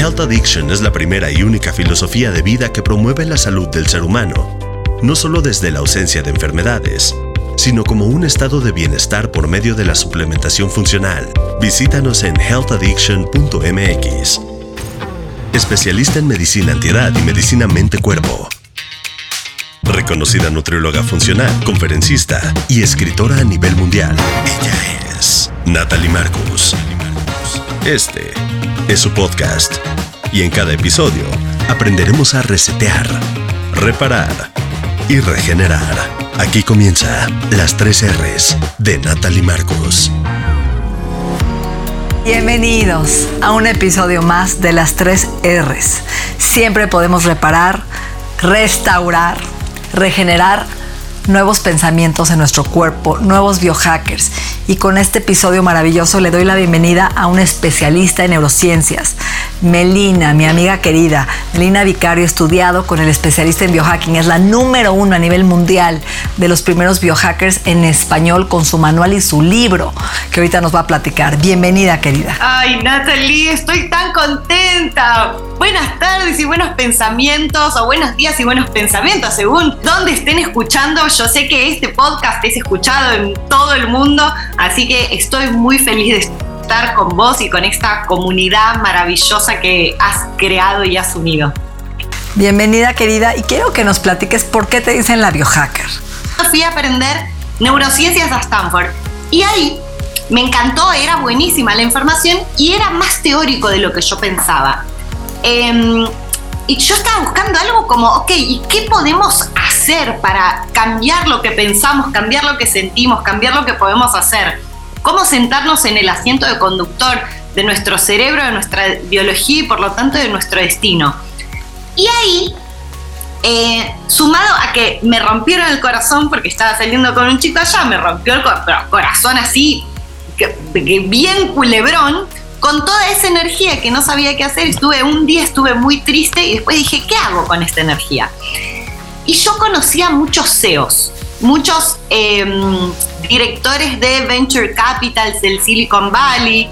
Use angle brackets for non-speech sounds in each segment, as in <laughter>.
Health Addiction es la primera y única filosofía de vida que promueve la salud del ser humano, no solo desde la ausencia de enfermedades, sino como un estado de bienestar por medio de la suplementación funcional. Visítanos en healthaddiction.mx. Especialista en medicina antiedad y medicina mente-cuerpo. Reconocida nutrióloga funcional, conferencista y escritora a nivel mundial. Ella es Natalie Marcus. Este es su podcast. Y en cada episodio aprenderemos a resetear, reparar y regenerar. Aquí comienza las tres R's de Natalie Marcos. Bienvenidos a un episodio más de las tres R's. Siempre podemos reparar, restaurar, regenerar nuevos pensamientos en nuestro cuerpo, nuevos biohackers. Y con este episodio maravilloso le doy la bienvenida a un especialista en neurociencias, Melina, mi amiga querida. Melina Vicario, estudiado con el especialista en biohacking. Es la número uno a nivel mundial de los primeros biohackers en español con su manual y su libro, que ahorita nos va a platicar. Bienvenida, querida. Ay, Natalie, estoy tan contenta. Buenas tardes y buenos pensamientos, o buenos días y buenos pensamientos, según donde estén escuchando. Yo sé que este podcast es escuchado en todo el mundo, así que estoy muy feliz de estar con vos y con esta comunidad maravillosa que has creado y has unido. Bienvenida querida y quiero que nos platiques por qué te dicen la biohacker. Fui a aprender neurociencias a Stanford y ahí me encantó, era buenísima la información y era más teórico de lo que yo pensaba. Em, y yo estaba buscando algo como, ok, ¿y qué podemos hacer para cambiar lo que pensamos, cambiar lo que sentimos, cambiar lo que podemos hacer? Cómo sentarnos en el asiento de conductor de nuestro cerebro, de nuestra biología y por lo tanto de nuestro destino. Y ahí, eh, sumado a que me rompieron el corazón porque estaba saliendo con un chico allá, me rompió el corazón así, bien culebrón, con toda esa energía que no sabía qué hacer, estuve un día estuve muy triste y después dije, ¿qué hago con esta energía? Y yo conocía muchos CEOs, muchos em, directores de venture capitals del Silicon Valley,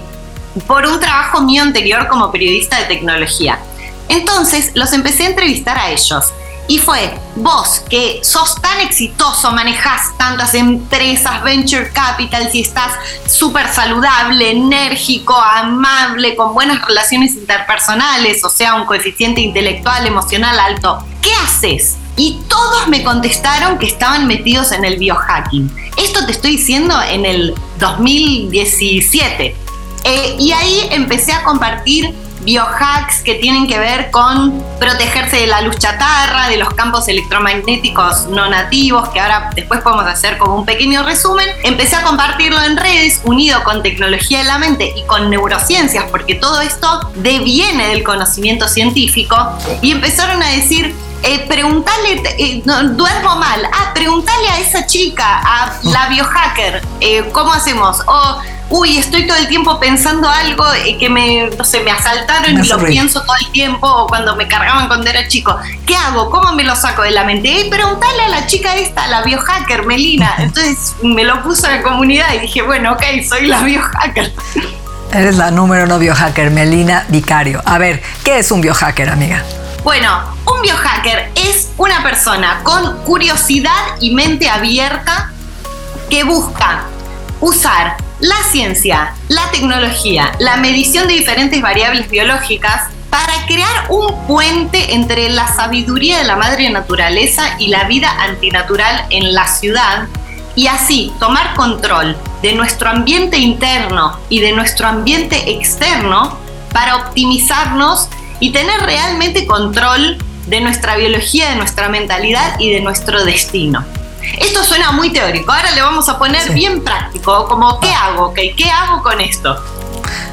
por un trabajo mío anterior como periodista de tecnología. Entonces los empecé a entrevistar a ellos. Y fue, vos que sos tan exitoso, manejás tantas empresas, venture capitals y estás súper saludable, enérgico, amable, con buenas relaciones interpersonales, o sea, un coeficiente intelectual, emocional alto, ¿qué haces? Y todos me contestaron que estaban metidos en el biohacking. Esto te estoy diciendo en el 2017. Eh, y ahí empecé a compartir biohacks que tienen que ver con protegerse de la luz chatarra, de los campos electromagnéticos no nativos, que ahora después podemos hacer como un pequeño resumen. Empecé a compartirlo en redes, unido con tecnología de la mente y con neurociencias, porque todo esto deviene del conocimiento científico, y empezaron a decir, eh, preguntarle, eh, duermo mal, ah, preguntarle a esa chica, a la biohacker, eh, ¿cómo hacemos? O, uy, estoy todo el tiempo pensando algo eh, que me, no sé, me asaltaron y lo pienso todo el tiempo, o cuando me cargaban cuando era chico, ¿qué hago? ¿Cómo me lo saco de la mente? Y preguntarle a la chica esta, la biohacker, Melina. <laughs> Entonces me lo puso en la comunidad y dije, bueno, ok, soy la biohacker. Eres la número uno biohacker, Melina Vicario. A ver, ¿qué es un biohacker, amiga? Bueno, un biohacker es una persona con curiosidad y mente abierta que busca usar la ciencia, la tecnología, la medición de diferentes variables biológicas para crear un puente entre la sabiduría de la madre naturaleza y la vida antinatural en la ciudad y así tomar control de nuestro ambiente interno y de nuestro ambiente externo para optimizarnos y tener realmente control de nuestra biología, de nuestra mentalidad y de nuestro destino. Esto suena muy teórico, ahora le vamos a poner bien práctico, como ¿qué hago? ¿Qué hago con esto?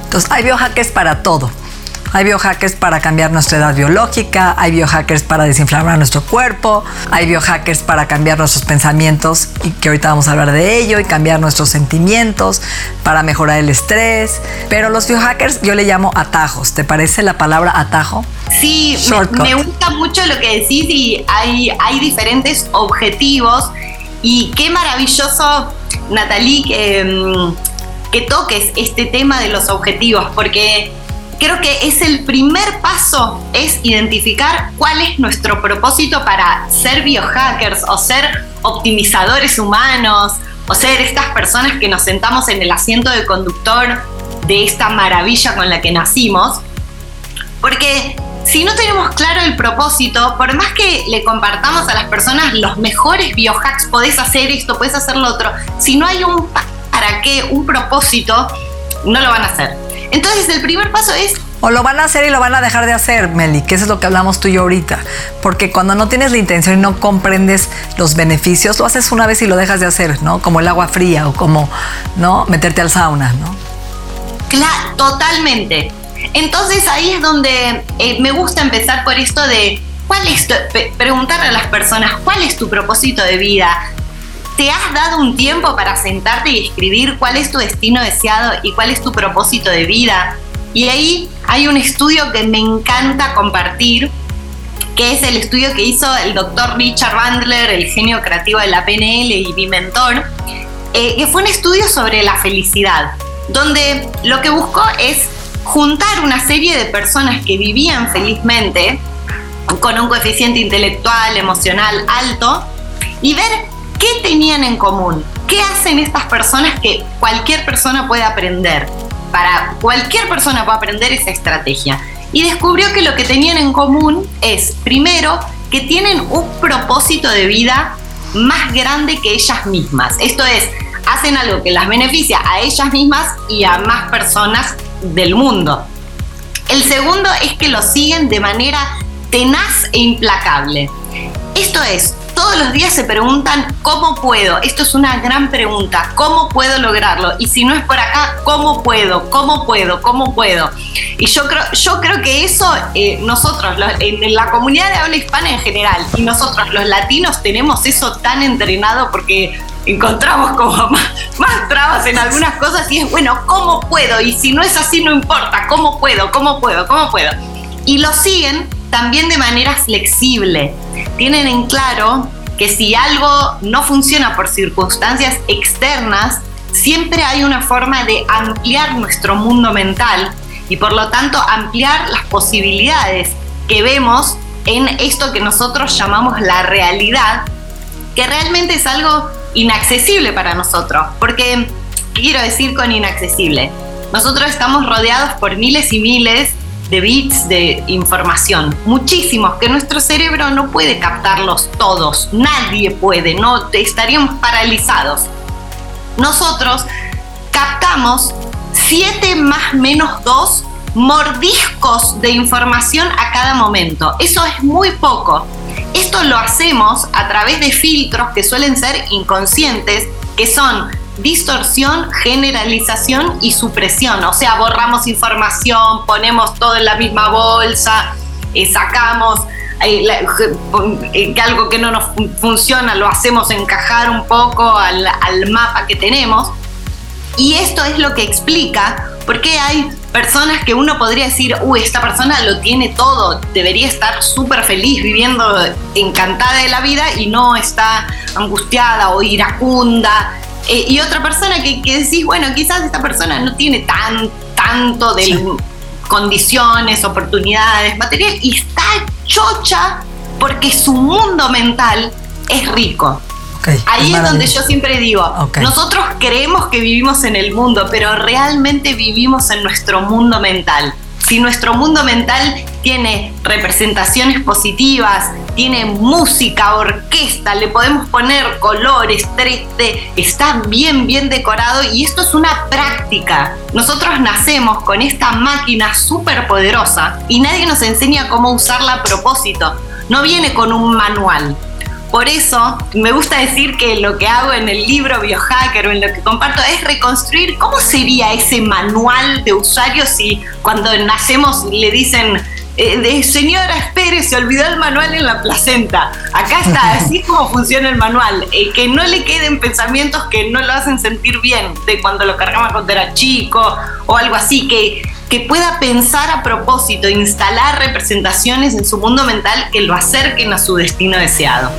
Entonces, hay biohackers para todo. Hay biohackers para cambiar nuestra edad biológica, hay biohackers para desinflamar nuestro cuerpo, hay biohackers para cambiar nuestros pensamientos, y que ahorita vamos a hablar de ello, y cambiar nuestros sentimientos, para mejorar el estrés. Pero los biohackers yo le llamo atajos. ¿Te parece la palabra atajo? Sí, me, gusta mucho lo que decís y hay, hay diferentes objetivos. Y qué maravilloso, Natalie, que, mm, que toques este tema de los objetivos, porque creo que es el primer paso, es identificar cuál es nuestro propósito para ser biohackers o ser optimizadores humanos o ser estas personas que nos sentamos en el asiento de conductor de esta maravilla con la que nacimos. Porque si no tenemos claro el propósito, por más que le compartamos a las personas los mejores biohacks, podés hacer esto, podés hacer lo otro, si no hay un para qué, un propósito, no lo van a hacer. Entonces el primer paso es... O lo van a hacer y lo van a dejar de hacer, Meli, que eso es lo que hablamos tú y yo ahorita. Porque cuando no tienes la intención y no comprendes los beneficios, lo haces una vez y lo dejas de hacer, ¿no? Como el agua fría o como, ¿no? Meterte al sauna, ¿no? Claro, totalmente. Entonces ahí es donde eh, me gusta empezar por esto de cuál es preguntarle a las personas cuál es tu propósito de vida. ¿Te has dado un tiempo para sentarte y escribir cuál es tu destino deseado y cuál es tu propósito de vida? Y ahí hay un estudio que me encanta compartir, que es el estudio que hizo el doctor Richard Bandler, el genio creativo de la PNL y mi mentor, eh, que fue un estudio sobre la felicidad, donde lo que buscó es juntar una serie de personas que vivían felizmente, con un coeficiente intelectual, emocional alto, y ver qué tenían en común, qué hacen estas personas que cualquier persona puede aprender. Para cualquier persona puede aprender esa estrategia. Y descubrió que lo que tenían en común es, primero, que tienen un propósito de vida más grande que ellas mismas. Esto es, hacen algo que las beneficia a ellas mismas y a más personas del mundo. El segundo es que lo siguen de manera tenaz e implacable. Esto es, todos los días se preguntan cómo puedo. Esto es una gran pregunta. ¿Cómo puedo lograrlo? Y si no es por acá, ¿cómo puedo? ¿Cómo puedo? ¿Cómo puedo? Y yo creo, yo creo que eso eh, nosotros, en la comunidad de habla hispana en general, y nosotros los latinos tenemos eso tan entrenado porque encontramos como <laughs> más, trabas en algunas cosas y es, bueno, ¿cómo puedo? Y si no es así, no importa, ¿cómo puedo? ¿Cómo puedo? ¿Cómo puedo? Y lo siguen también de manera flexible. Tienen en claro que si algo no funciona por circunstancias externas, siempre hay una forma de ampliar nuestro mundo mental y por lo tanto ampliar las posibilidades que vemos en esto que nosotros llamamos la realidad, que realmente es algo inaccesible para nosotros. Porque, ¿qué quiero decir con inaccesible? Nosotros estamos rodeados por miles y miles de bits de información, muchísimos, que nuestro cerebro no puede captarlos todos, nadie puede, no estaríamos paralizados. Nosotros captamos 7 más menos 2 mordiscos de información a cada momento. Eso es muy poco. Esto lo hacemos a través de filtros que suelen ser inconscientes, que son distorsión, generalización y supresión. O sea, borramos información, ponemos todo en la misma bolsa, eh, sacamos eh, eh, algo que no nos funciona, lo hacemos encajar un poco al, al mapa que tenemos. Y esto es lo que explica por qué hay personas que uno podría decir, uy, esta persona lo tiene todo, debería estar súper feliz, viviendo encantada de la vida y no está angustiada o iracunda. Eh, y otra persona que, que, decís, bueno, quizás esta persona no tiene tan, tanto de condiciones, oportunidades, material, y está chocha porque su mundo mental es rico. Ahí es, donde yo siempre digo, nosotros creemos que vivimos en el mundo, pero realmente vivimos en nuestro mundo mental. Si nuestro mundo mental tiene representaciones positivas, tiene música, orquesta, le podemos poner colores, 3D, está bien, bien decorado y esto es una práctica. Nosotros nacemos con esta máquina súper poderosa y nadie nos enseña cómo usarla a propósito. No viene con un manual. Por eso me gusta decir que lo que hago en el libro Biohacker o en lo que comparto es reconstruir cómo sería ese manual de usuario si cuando nacemos le dicen, eh, señora, espere, se olvidó el manual en la placenta. Acá está, <laughs> así es como funciona el manual. Eh, que no le queden pensamientos que no lo hacen sentir bien de cuando lo cargamos cuando era chico o algo así, que, que pueda pensar a propósito, instalar representaciones en su mundo mental que lo acerquen a su destino deseado.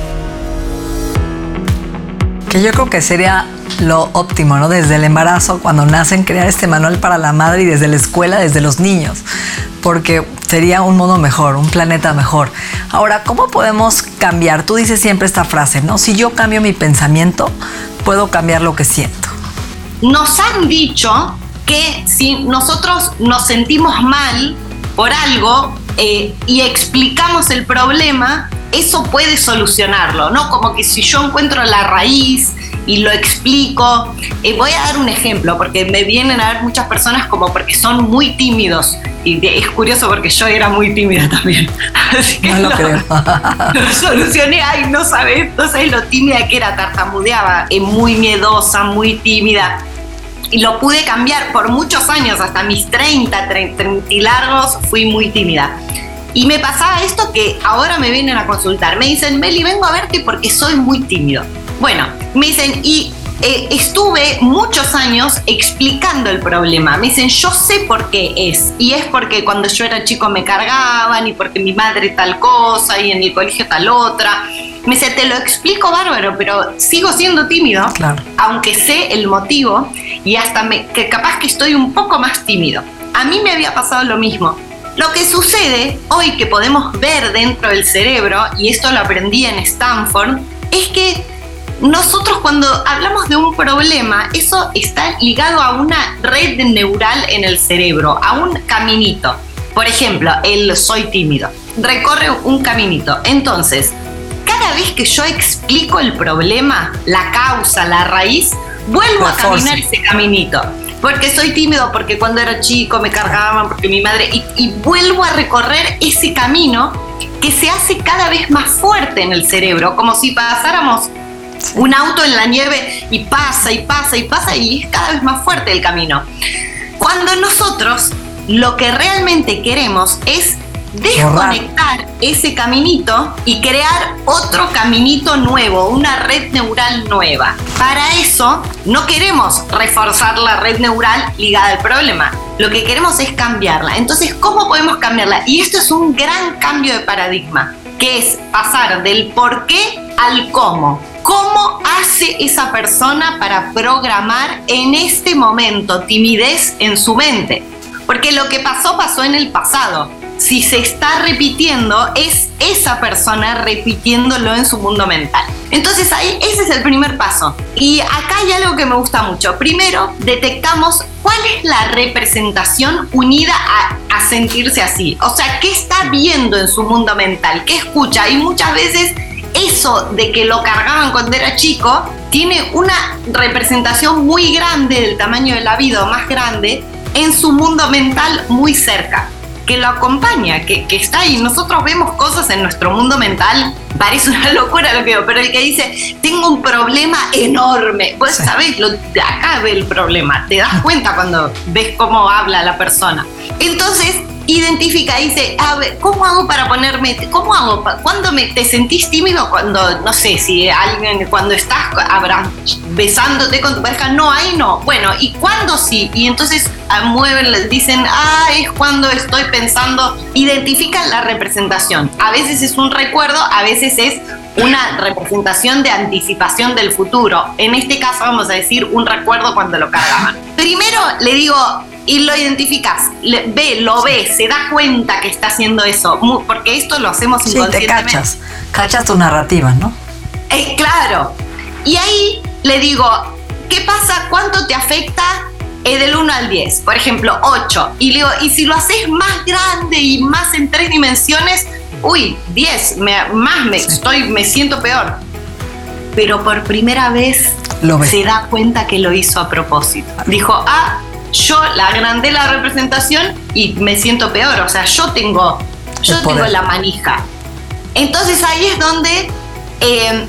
Yo creo que sería lo óptimo, ¿no? Desde el embarazo, cuando nacen, crear este manual para la madre y desde la escuela, desde los niños, porque sería un mundo mejor, un planeta mejor. Ahora, ¿cómo podemos cambiar? Tú dices siempre esta frase, ¿no? Si yo cambio mi pensamiento, puedo cambiar lo que siento. Nos han dicho que si nosotros nos sentimos mal por algo eh, y explicamos el problema, eso puede solucionarlo, ¿no? Como que si yo encuentro la raíz y lo explico, eh, voy a dar un ejemplo, porque me vienen a ver muchas personas como porque son muy tímidos. Y es curioso porque yo era muy tímida también. <laughs> Así que no lo, creo. <laughs> lo solucioné, ay, no sabes, no sabes lo tímida que era, tartamudeaba, eh, muy miedosa, muy tímida y lo pude cambiar por muchos años, hasta mis 30, 30 y largos, fui muy tímida. Y me pasaba esto que ahora me vienen a consultar. Me dicen, Meli, vengo a verte porque soy muy tímido. Bueno, me dicen, y eh, estuve muchos años explicando el problema. Me dicen, yo sé por qué es. Y es porque cuando yo era chico me cargaban y porque mi madre tal cosa y en el colegio tal otra. Me dice, te lo explico bárbaro, pero sigo siendo tímido, aunque sé el motivo y hasta me, que capaz que estoy un poco más tímido. A mí me había pasado lo mismo. Lo que sucede hoy que podemos ver dentro del cerebro, y esto lo aprendí en Stanford, es que nosotros cuando hablamos de un problema, eso está ligado a una red neural en el cerebro, a un caminito. Por ejemplo, el soy tímido. Recorre un caminito. Entonces, cada vez que yo explico el problema, la causa, la raíz, vuelvo a caminar ese caminito. Porque soy tímido, porque cuando era chico me cargaban, porque mi madre... Y, y vuelvo a recorrer ese camino que se hace cada vez más fuerte en el cerebro, como si pasáramos un auto en la nieve y pasa y pasa y pasa y es cada vez más fuerte el camino. Cuando nosotros lo que realmente queremos es desconectar ese caminito y crear otro caminito nuevo, una red neural nueva. Para eso no queremos reforzar la red neural ligada al problema, lo que queremos es cambiarla. Entonces, ¿cómo podemos cambiarla? Y esto es un gran cambio de paradigma, que es pasar del por qué al cómo. ¿Cómo hace esa persona para programar en este momento timidez en su mente? Porque lo que pasó pasó en el pasado si se está repitiendo, es esa persona repitiéndolo en su mundo mental. Entonces ahí ese es el primer paso. Y acá hay algo que me gusta mucho. Primero, detectamos cuál es la representación unida a, sentirse así. O sea, ¿qué está viendo en su mundo mental? ¿Qué escucha? Y muchas veces eso de que lo cargaban cuando era chico tiene una representación muy grande del tamaño de la vida, más grande, en su mundo mental muy cerca que lo acompaña, que, que, está ahí. Nosotros vemos cosas en nuestro mundo mental, parece una <laughs> locura lo que veo, pero el que dice, tengo un problema enorme, pues sabes, lo, acá ve el problema, te das cuenta cuando ves cómo habla la persona. Entonces, identifica, dice, a ver, ¿cómo hago para ponerme, cómo hago, cuando me, te sentís tímido? Cuando, no sé, si alguien, cuando estás besándote con tu pareja, no, ahí no. Bueno, ¿y cuándo sí? Y entonces ah, mueven, dicen, ah, es cuando estoy pensando, identifican la representación. A veces es un recuerdo, a veces es una representación de anticipación del futuro. En este caso vamos a decir un recuerdo cuando lo cargaban. Primero le digo, y lo identificas, ve, lo ve, se da cuenta que está haciendo eso, porque esto lo hacemos sí, inconscientemente. Te cachas, cachas tu narrativa, ¿no? Es claro. Y ahí le digo, ¿qué pasa? ¿Cuánto te afecta eh, del 1 al 10? Por ejemplo, 8. Y le digo, y si lo haces más grande y más en tres dimensiones, uy, 10, más me, estoy, me siento peor. Pero por primera vez lo se da cuenta que lo hizo a propósito. Dijo, ah, yo la agrandé la representación y me siento peor. O sea, yo tengo, yo tengo la manija. Entonces ahí es donde eh,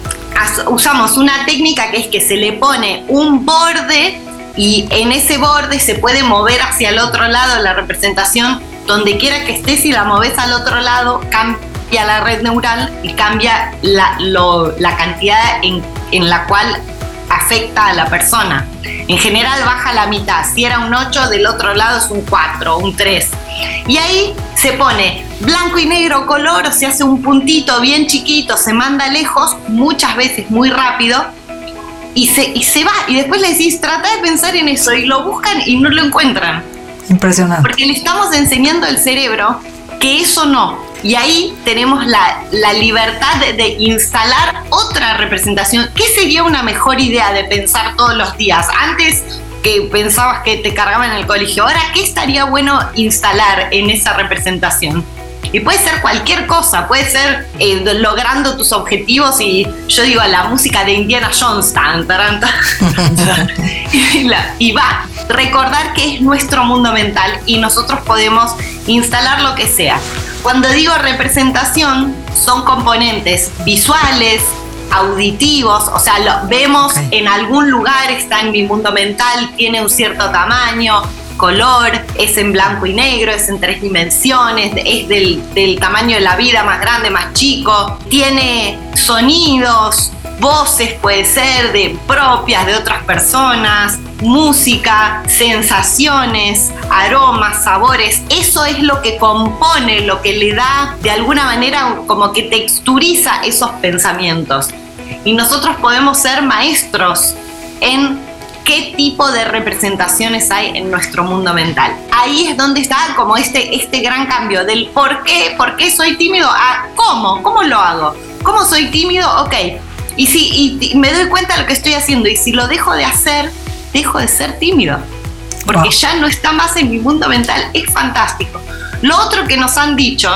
usamos una técnica que es que se le pone un borde y en ese borde se puede mover hacia el otro lado la representación. Donde quiera que estés, si la moves al otro lado, cambia la red neural y cambia la, la cantidad en, en la cual afecta a la persona. En general baja la mitad. Si era un 8, del otro lado es un 4, un 3. Y ahí se pone blanco y negro color, se hace un puntito bien chiquito, se manda lejos, muchas veces muy rápido. y se, y se va. Y después le decís, trata de pensar en eso. Y lo buscan y no lo encuentran. Impresionante. Porque le estamos enseñando al cerebro que eso no. Y ahí tenemos la, la libertad de, instalar otra representación. ¿Qué sería una mejor idea de pensar todos los días? Antes que pensabas que te cargaban en el colegio, ahora, ¿qué estaría bueno instalar en esa representación? Y puede ser cualquier cosa, puede ser eh, logrando tus objetivos y yo digo la música de Indiana Jones, tan, tan, <laughs> y va, recordar que es nuestro mundo mental y nosotros podemos instalar lo que sea. Cuando digo representación, son componentes visuales, auditivos, o sea, lo vemos okay. en algún lugar, está en mi mundo mental, tiene un cierto tamaño, color, es en blanco y negro, es en tres dimensiones, es del, del tamaño de la vida, más grande, más chico, tiene sonidos, voces puede ser de propias de otras personas, música, sensaciones, aromas, sabores, eso es lo que compone, lo que le da de alguna manera como que texturiza esos pensamientos. Y nosotros podemos ser maestros en qué tipo de representaciones hay en nuestro mundo mental. Ahí es donde está como este, este gran cambio del por qué, por qué soy tímido a cómo, cómo lo hago. ¿Cómo soy tímido? Ok. Y si me doy cuenta de lo que estoy haciendo y si lo dejo de hacer, dejo de ser tímido. Porque wow. ya no está más en mi mundo mental. Es fantástico. Lo otro que nos han dicho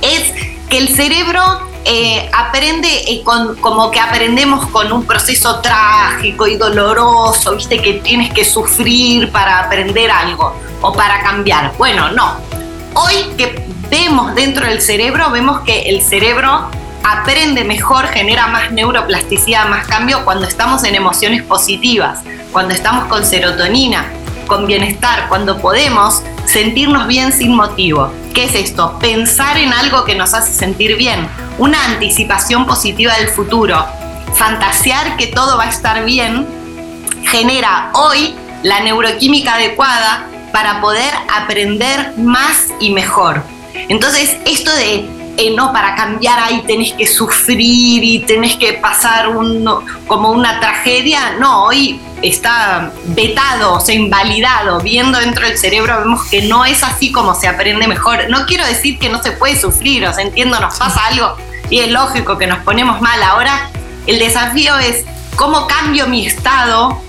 es que el cerebro eh, aprende eh, con, como que aprendemos con un proceso trágico y doloroso, viste que tienes que sufrir para aprender algo o para cambiar. Bueno, no. Hoy que vemos dentro del cerebro, vemos que el cerebro aprende mejor, genera más neuroplasticidad, más cambio cuando estamos en emociones positivas, cuando estamos con serotonina, con bienestar, cuando podemos sentirnos bien sin motivo. ¿Qué es esto? Pensar en algo que nos hace sentir bien, una anticipación positiva del futuro. Fantasear que todo va a estar bien genera hoy la neuroquímica adecuada para poder aprender más y mejor. Entonces, esto de eh, no, para cambiar ahí tenés que sufrir y tenés que pasar un, como una tragedia. No, hoy está vetado, o sea, invalidado. Viendo dentro del cerebro vemos que no es así como se aprende mejor. No quiero decir que no se puede sufrir, o sea, entiendo, nos pasa algo y es lógico que nos ponemos mal. Ahora el desafío es cómo cambio mi estado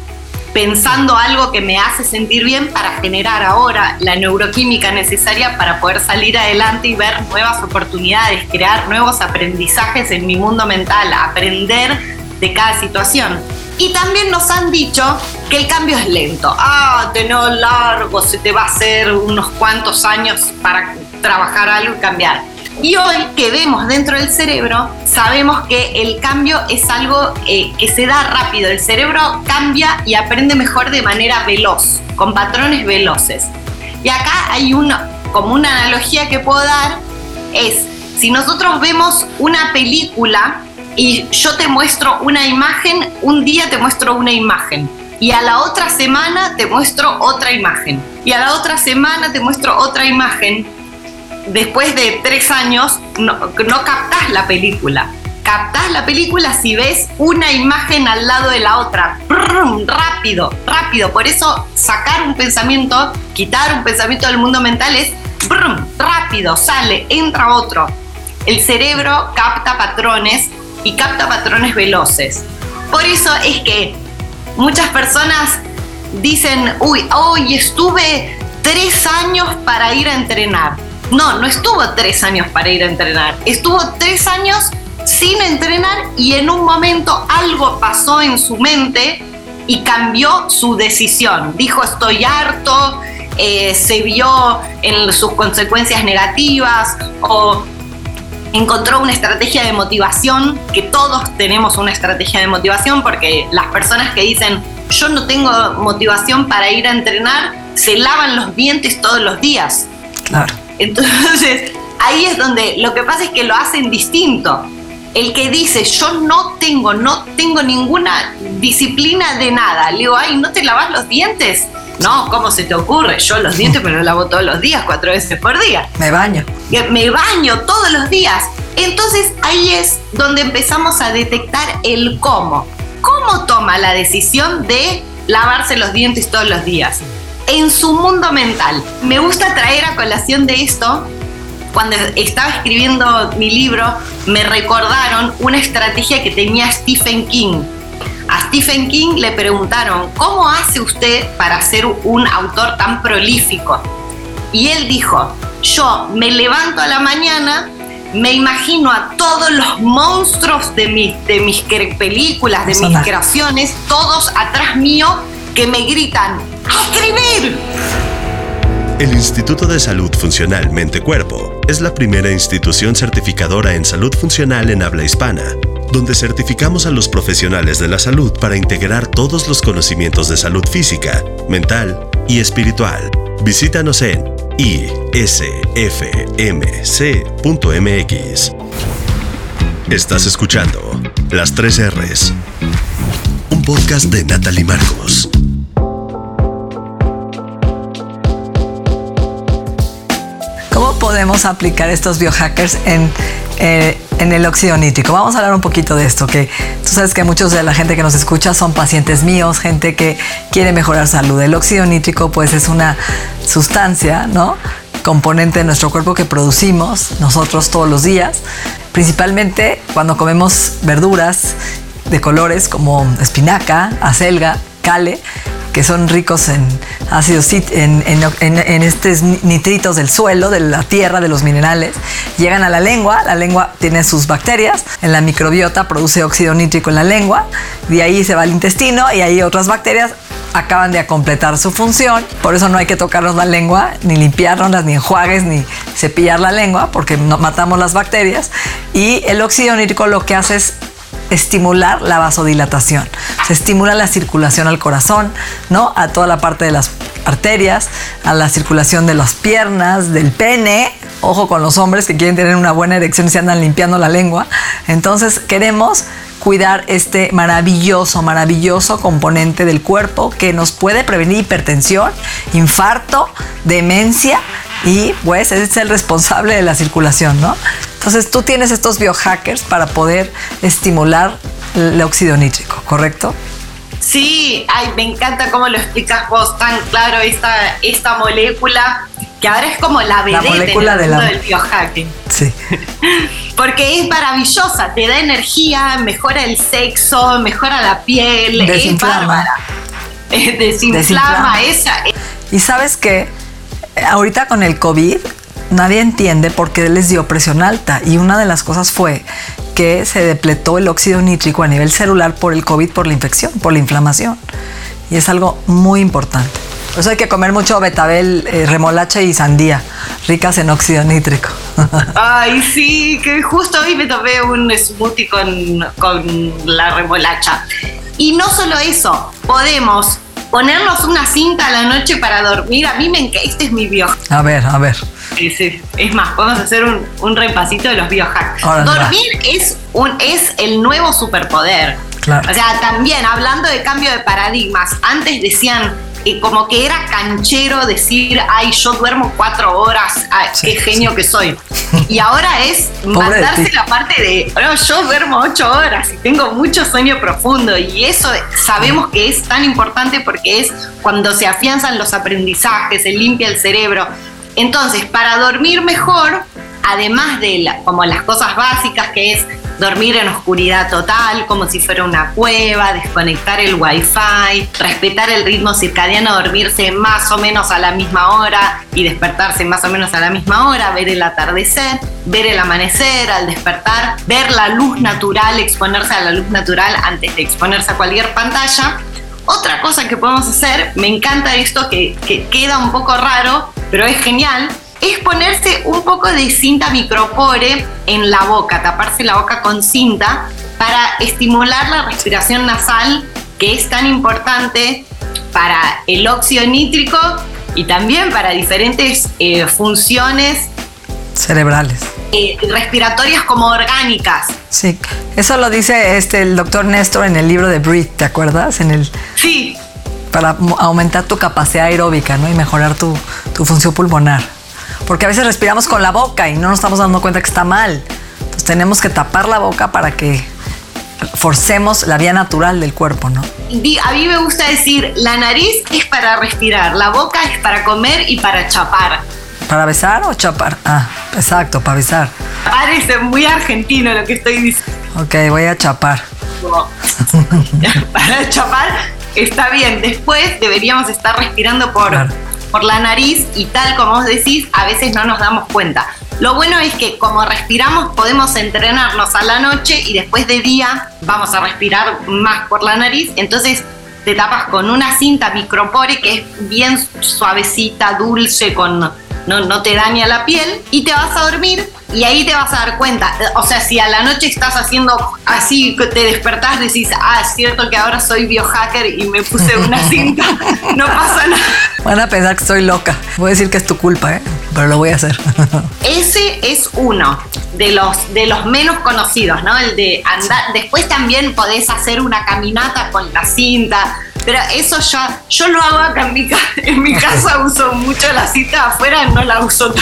pensando algo que me hace sentir bien para generar ahora la neuroquímica necesaria para poder salir adelante y ver nuevas oportunidades, crear nuevos aprendizajes en mi mundo mental, aprender de cada situación. Y también nos han dicho que el cambio es lento. Ah, tenés largo, se te va a hacer unos cuantos años para trabajar algo y cambiar. Y hoy que vemos dentro del cerebro, sabemos que el cambio es algo eh, que se da rápido. El cerebro cambia y aprende mejor de manera veloz, con patrones veloces. Y acá hay una, como una analogía que puedo dar, es si nosotros vemos una película y yo te muestro una imagen, un día te muestro una imagen. Y a la otra semana te muestro otra imagen. Y a la otra semana te muestro otra imagen después de tres años no, no captás la película. Captás la película si ves una imagen al lado de la otra. Brum, rápido, rápido. Por eso sacar un pensamiento, quitar un pensamiento del mundo mental es brum, rápido, sale, entra otro. El cerebro capta patrones y capta patrones veloces. Por eso es que muchas personas dicen, uy, hoy estuve tres años para ir a entrenar no, no estuvo tres años para ir a entrenar. Estuvo tres años sin entrenar y en un momento algo pasó en su mente y cambió su decisión. Dijo, estoy harto, eh, se vio en sus consecuencias negativas o encontró una estrategia de motivación, que todos tenemos una estrategia de motivación, porque las personas que dicen, yo no tengo motivación para ir a entrenar, se lavan los dientes todos los días. Claro. Entonces, ahí es donde lo que pasa es que lo hacen distinto. El que dice, yo no tengo, no tengo ninguna disciplina de nada. Le digo, ay, ¿no te lavas los dientes? No, ¿cómo se te ocurre? Yo los dientes me los lavo todos los días, cuatro veces por día. Me baño. Me baño todos los días. Entonces ahí es donde empezamos a detectar el cómo. ¿cómo toma la decisión de lavarse los dientes todos los días? En su mundo mental. Me gusta traer a colación de esto cuando estaba escribiendo mi libro, me recordaron una estrategia que tenía Stephen King. A Stephen King le preguntaron, ¿cómo hace usted para ser un autor tan prolífico? Y él dijo, yo me levanto a la mañana, me imagino a todos los monstruos de mis, de mis películas, de mis creaciones, todos atrás mío, que me gritan, ¡a escribir! El Instituto de Salud Funcional Mente Cuerpo es la primera institución certificadora en salud funcional en habla hispana, donde certificamos a los profesionales de la salud para integrar todos los conocimientos de salud física, mental y espiritual. Visítanos en isfmc.mx. Estás escuchando Las 3 R's, un podcast de Natalie Marcos. Podemos aplicar estos biohackers en, eh, en el óxido nítrico? Vamos a hablar un poquito de esto, que tú sabes que muchos de la gente que nos escucha son pacientes míos, gente que quiere mejorar salud. El óxido nítrico pues es una sustancia, ¿no? componente de nuestro cuerpo que producimos nosotros todos los días, principalmente cuando comemos verduras de colores como espinaca, acelga, cale, que son ricos en ácidos, en, en, estos nitritos del suelo, de la tierra, de los minerales, llegan a la lengua, la lengua tiene sus bacterias, en la microbiota produce óxido nítrico en la lengua, de ahí se va al intestino y ahí otras bacterias acaban de completar su función, por eso no hay que tocarnos la lengua, ni limpiarnos, ni enjuagues, ni cepillar la lengua, porque matamos las bacterias. Y el óxido nítrico lo que hace es estimular la vasodilatación. Se estimula la circulación al corazón, ¿no? A toda la parte de las arterias, a la circulación de las piernas, del pene. Ojo con los hombres que quieren tener una buena erección y se andan limpiando la lengua. Entonces queremos cuidar este maravilloso, maravilloso componente del cuerpo que nos puede prevenir hipertensión, infarto, demencia y pues es el responsable de la circulación, ¿no? Entonces tú tienes estos biohackers para poder estimular el óxido nítrico, ¿correcto? Sí, ay, me encanta cómo lo explicas vos tan claro esta, esta molécula que ahora es como la vedette la molécula del biohacking. Sí. <laughs> Porque es maravillosa, te da energía, mejora el sexo, mejora la piel, desinflama. es Desinflama, <laughs> esa. Y sabes que ahorita con el COVID nadie entiende por qué les dio presión alta y una de las cosas fue que se depletó el óxido nítrico a nivel celular por el COVID, por la infección, por la inflamación. Y es algo muy importante. Por eso hay que comer mucho betabel, eh, remolacha y sandía, ricas en óxido nítrico. <laughs> Ay, sí, que justo hoy me tomé un smoothie con, con la remolacha. Y no solo eso, podemos ponernos una cinta a la noche para dormir. A mí me encanta, este es mi bio. A ver, a ver. Es más, podemos hacer un, repasito de los biohacks. Dormir es, un, es el nuevo superpoder. O sea, también hablando de cambio de paradigmas, antes decían y como que era canchero decir, ay, yo duermo cuatro horas, qué genio que soy. <laughs> Y ahora es mandarse la parte de, no, yo duermo ocho horas y tengo mucho sueño profundo. Y eso sabemos que es tan importante porque es cuando se afianzan los aprendizajes, se limpia el cerebro. Entonces, para dormir mejor, además de como las cosas básicas que es dormir en oscuridad total, como si fuera una cueva, desconectar el wifi, respetar el ritmo circadiano, dormirse más o menos a la misma hora y despertarse más o menos a la misma hora, ver el atardecer, ver el amanecer al despertar, ver la luz natural, exponerse a la luz natural antes de exponerse a cualquier pantalla. Otra cosa que podemos hacer, me encanta esto que, que queda un poco raro, pero es genial, es ponerse un poco de cinta micropore en la boca, taparse la boca con cinta para estimular la respiración nasal, que es tan importante para el óxido nítrico y también para diferentes eh, funciones cerebrales. Eh, respiratorias como orgánicas. Sí, eso lo dice este, el doctor Néstor en el libro de Breathe, ¿te acuerdas? En el, sí. Para aumentar tu capacidad aeróbica ¿no? y mejorar tu, tu función pulmonar. Porque a veces respiramos con la boca y no nos estamos dando cuenta que está mal. Entonces tenemos que tapar la boca para que forcemos la vía natural del cuerpo, ¿no? A mí me gusta decir, la nariz es para respirar, la boca es para comer y para chapar. ¿Para besar o chapar? Ah, exacto, para besar. Parece muy argentino lo que estoy diciendo. Ok, voy a chapar. <laughs> para chapar está bien. Después deberíamos estar respirando por, por la nariz y tal como vos decís, a veces no nos damos cuenta. Lo bueno es que como respiramos podemos entrenarnos a la noche y después de día vamos a respirar más por la nariz. Entonces te tapas con una cinta micropore que es bien suavecita, dulce, con no, no te daña la piel y te vas a dormir y ahí te vas a dar cuenta. O sea, si a la noche estás haciendo así, te despertás, decís, ah, es cierto que ahora soy biohacker y me puse una <laughs> cinta, no pasa nada. Van a pensar que estoy loca. Voy a decir que es tu culpa, ¿eh? pero lo voy a hacer. <laughs> Ese es uno de los, de los menos conocidos, ¿no? El de andar. Después también podés hacer una caminata con la cinta pero eso ya, yo lo hago acá en mi, <laughs> en mi casa, uso mucho la cita afuera, no la uso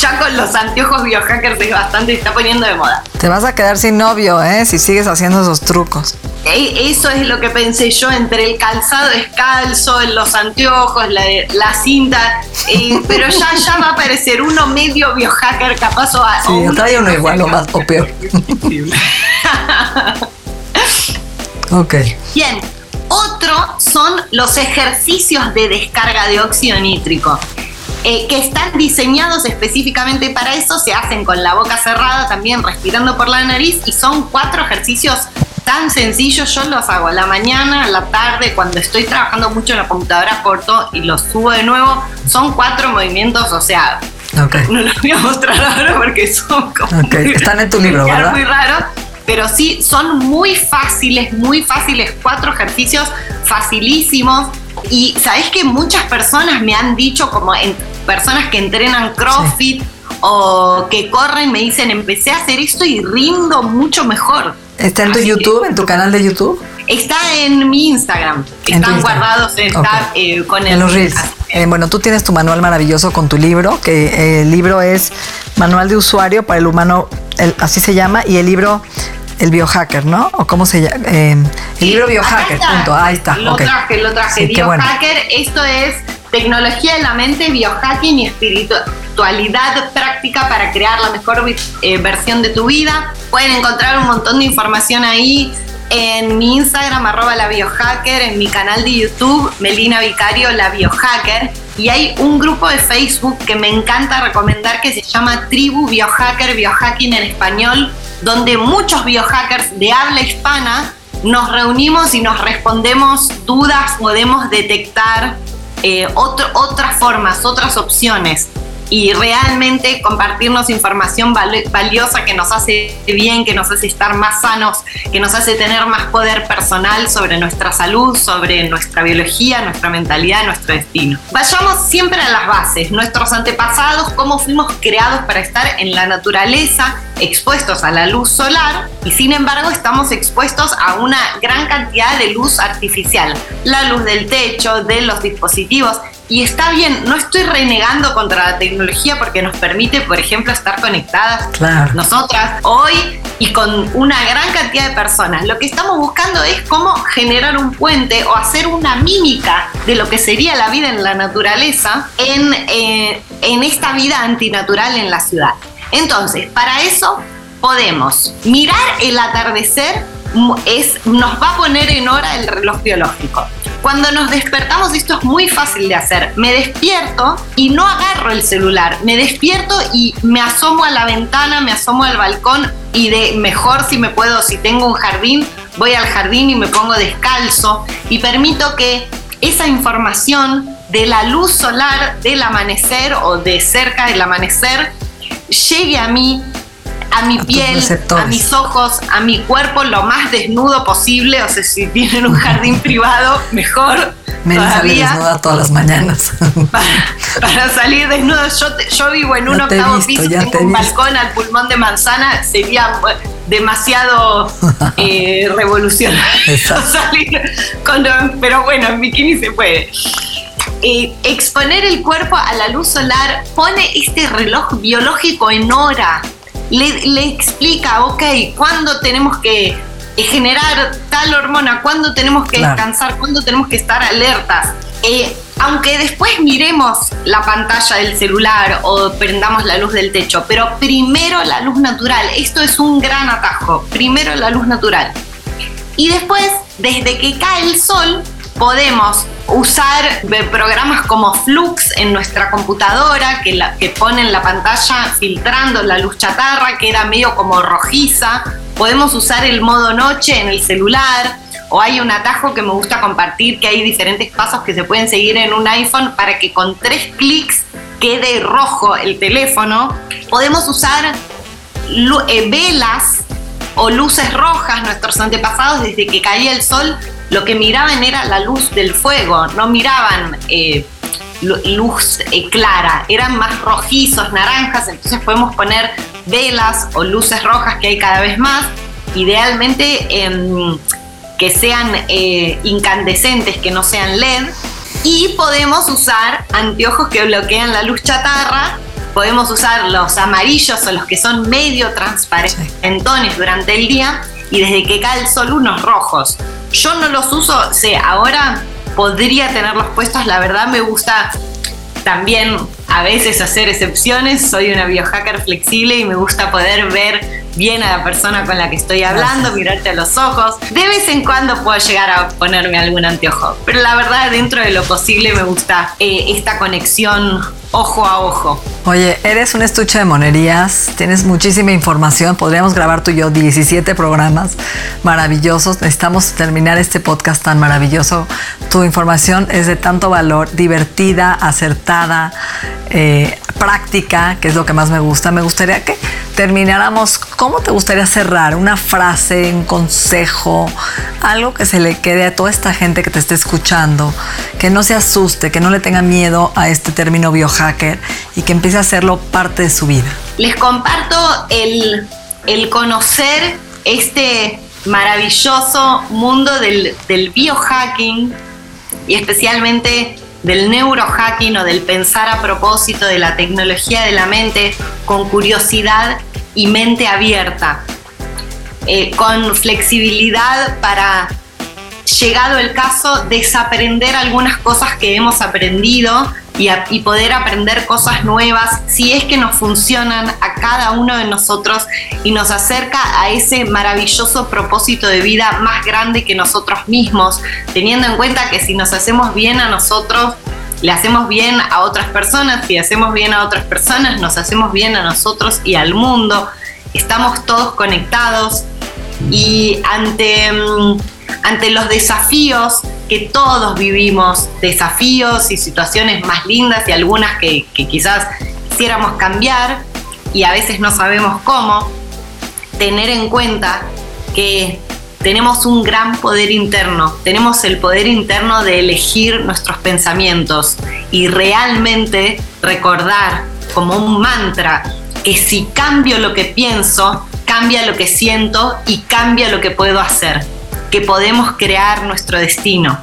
ya con los anteojos biohackers es bastante, está poniendo de moda. Te vas a quedar sin novio, ¿eh? Si sigues haciendo esos trucos. Eso es lo que pensé yo, entre el calzado descalzo, los anteojos, la, la cinta, eh, <laughs> pero ya, ya va a aparecer uno medio biohacker capaz o... Sí, trae uno igual o más o peor. <laughs> ok. Bien, otro son los ejercicios de descarga de óxido nítrico. Eh, que están diseñados específicamente para eso, se hacen con la boca cerrada, también respirando por la nariz, y son cuatro ejercicios tan sencillos. Yo los hago a la mañana, a la tarde, cuando estoy trabajando mucho en la computadora, corto y los subo de nuevo. Son cuatro movimientos, o sea, no los voy a mostrar ahora porque son como. Están en tu libro, <laughs> ¿verdad? Muy raro pero sí son muy fáciles, muy fáciles, cuatro ejercicios facilísimos. Y sabes que muchas personas me han dicho, como en, personas que entrenan CrossFit o que corren, me dicen, empecé a hacer esto y rindo mucho mejor. ¿Está en tu YouTube, en tu canal de YouTube? Está en mi Instagram. Están guardados en eh, con el, los Reels. Eh, bueno, tú tienes tu manual maravilloso con tu libro, que eh, el libro es Manual de Usuario para el Humano, así se llama, y el libro el biohacker, ¿no? ¿O cómo se llama? el libro biohacker, punto. Ahí está. Lo traje, lo traje. biohacker, esto es tecnología de la mente, biohacking y espiritualidad práctica para crear la mejor versión de tu vida. Pueden encontrar un montón de información ahí en mi Instagram, arroba la biohacker, en mi canal de YouTube, Melina Vicario, la biohacker. Y hay un grupo de Facebook que me encanta recomendar que se llama Tribu Biohacker, Biohacking en español, donde muchos biohackers de habla hispana nos reunimos y nos respondemos dudas, podemos detectar eh, otras formas, otras opciones y realmente compartirnos información valiosa que nos hace bien, que nos hace estar más sanos, que nos hace tener más poder personal sobre nuestra salud, sobre nuestra biología, nuestra mentalidad, nuestro destino. Vayamos siempre a las bases, nuestros antepasados, cómo fuimos creados para estar en la naturaleza, expuestos a la luz solar y sin embargo estamos expuestos a una gran cantidad de luz artificial, la luz del techo, de los dispositivos y está bien, no estoy renegando contra la tecnología porque nos permite, por ejemplo, estar conectadas nosotras hoy y con una gran cantidad de personas. Lo que estamos buscando es cómo generar un puente o hacer una mímica de lo que sería la vida en la naturaleza en, eh, en esta vida antinatural en la ciudad. Entonces, para eso podemos mirar el atardecer, es, nos va a poner en hora el reloj biológico. Cuando nos despertamos, esto es muy fácil de hacer. Me despierto y no agarro el celular. Me despierto y me asomo a la ventana, me asomo al balcón y de mejor si me puedo, si tengo un jardín, voy al jardín y me pongo descalzo y permito que esa información de la luz solar del amanecer o de cerca del amanecer llegue a mí a mi piel, a mis ojos, a mi cuerpo lo más desnudo posible. O sea, si tienen un jardín privado, mejor. Me sale desnuda todas las mañanas. Para, salir desnudo, yo, vivo en un octavo piso, tengo un balcón al pulmón de manzana, sería demasiado <laughs> eh, revolucionario <laughs> salir con pero bueno, en bikini se puede. Eh, exponer el cuerpo a la luz solar pone este reloj biológico en hora le, explica, ok, cuándo tenemos que generar tal hormona, cuándo tenemos que descansar, cuándo tenemos que estar alertas. Eh, aunque después miremos la pantalla del celular o prendamos la luz del techo, pero primero la luz natural. Esto es un gran atajo. Primero la luz natural. Y después, desde que cae el sol, podemos usar programas como Flux en nuestra computadora que, que ponen la pantalla filtrando la luz chatarra, queda medio como rojiza. Podemos usar el modo noche en el celular o hay un atajo que me gusta compartir, que hay diferentes pasos que se pueden seguir en un iPhone para que con tres clics quede rojo el teléfono. Podemos usar eh, velas o luces rojas. Nuestros antepasados, desde que caía el sol, lo que miraban era la luz del fuego, no miraban eh, luz eh, clara, eran más rojizos, naranjas, entonces podemos poner velas o luces rojas que hay cada vez más. Idealmente em, que sean eh, incandescentes, que no sean LED. Y podemos usar anteojos que bloquean la luz chatarra. Podemos usar los amarillos o los que son medio transparentes durante el día. Y desde que cae el sol, unos rojos. Yo no los uso, sé, ahora podría tenerlos puestos. La verdad me gusta también a veces hacer excepciones. Soy una biohacker flexible y me gusta poder ver bien a la persona con la que estoy hablando, mirarte a los ojos. De vez en cuando puedo llegar a ponerme algún anteojo, pero la verdad dentro de lo posible me gusta eh, esta conexión ojo a ojo. Oye, eres un estuche de monerías, tienes muchísima información, podríamos grabar tú y yo 17 programas maravillosos, necesitamos terminar este podcast tan maravilloso. Tu información es de tanto valor, divertida, acertada, eh, práctica, que es lo que más me gusta. Me gustaría que termináramos, ¿cómo te gustaría cerrar? Una frase, un consejo, algo que se le quede a toda esta gente que te esté escuchando, que no se asuste, que no le tenga miedo a este término biohacker y que empiece a hacerlo parte de su vida. Les comparto el, conocer este maravilloso mundo del, del biohacking y especialmente del neurohacking o del pensar a propósito de la tecnología de la mente con curiosidad y mente abierta, eh, con flexibilidad para, llegado el caso, desaprender algunas cosas que hemos aprendido y, poder aprender cosas nuevas si es que nos funcionan a cada uno de nosotros y nos acerca a ese maravilloso propósito de vida más grande que nosotros mismos, teniendo en cuenta que si nos hacemos bien a nosotros, le hacemos bien a otras personas, si hacemos bien a otras personas, nos hacemos bien a nosotros y al mundo, estamos todos conectados y ante... Mm, ante los desafíos que todos vivimos, desafíos y situaciones más lindas y algunas que, quizás quisiéramos cambiar y a veces no sabemos cómo, tener en cuenta que tenemos un gran poder interno, tenemos el poder interno de elegir nuestros pensamientos y realmente recordar como un mantra que si cambio lo que pienso, cambia lo que siento y cambia lo que puedo hacer que podemos crear nuestro destino,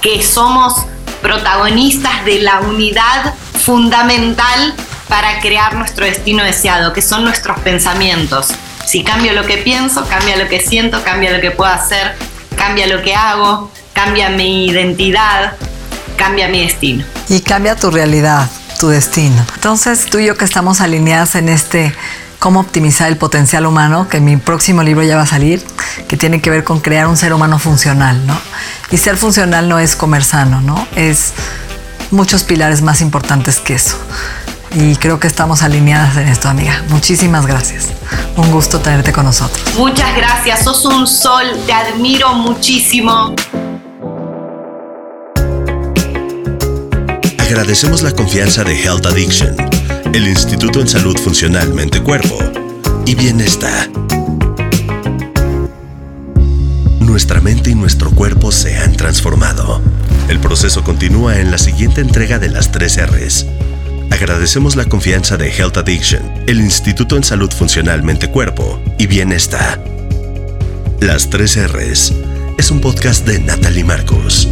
que somos protagonistas de la unidad fundamental para crear nuestro destino deseado, que son nuestros pensamientos. Si cambio lo que pienso, cambia lo que siento, cambia lo que puedo hacer, cambia lo que hago, cambia mi identidad, cambia mi destino. Y cambia tu realidad, tu destino. Entonces tú y yo que estamos alineadas en este cómo optimizar el potencial humano, que mi próximo libro ya va a salir, que tiene que ver con crear un ser humano funcional, ¿no? Y ser funcional no es comer sano, ¿no? Es muchos pilares más importantes que eso. Y creo que estamos alineadas en esto, amiga. Muchísimas gracias. Un gusto tenerte con nosotros. Muchas gracias. Sos un sol. Te admiro muchísimo. Agradecemos la confianza de Health Addiction, el Instituto en Salud Funcional Mente-Cuerpo y Bienestar nuestra mente y nuestro cuerpo se han transformado. El proceso continúa en la siguiente entrega de las 3 R's. Agradecemos la confianza de Health Addiction, el Instituto en Salud Funcional Mente-Cuerpo y Bienestar. Las 3 R's es un podcast de Natalie Marcos.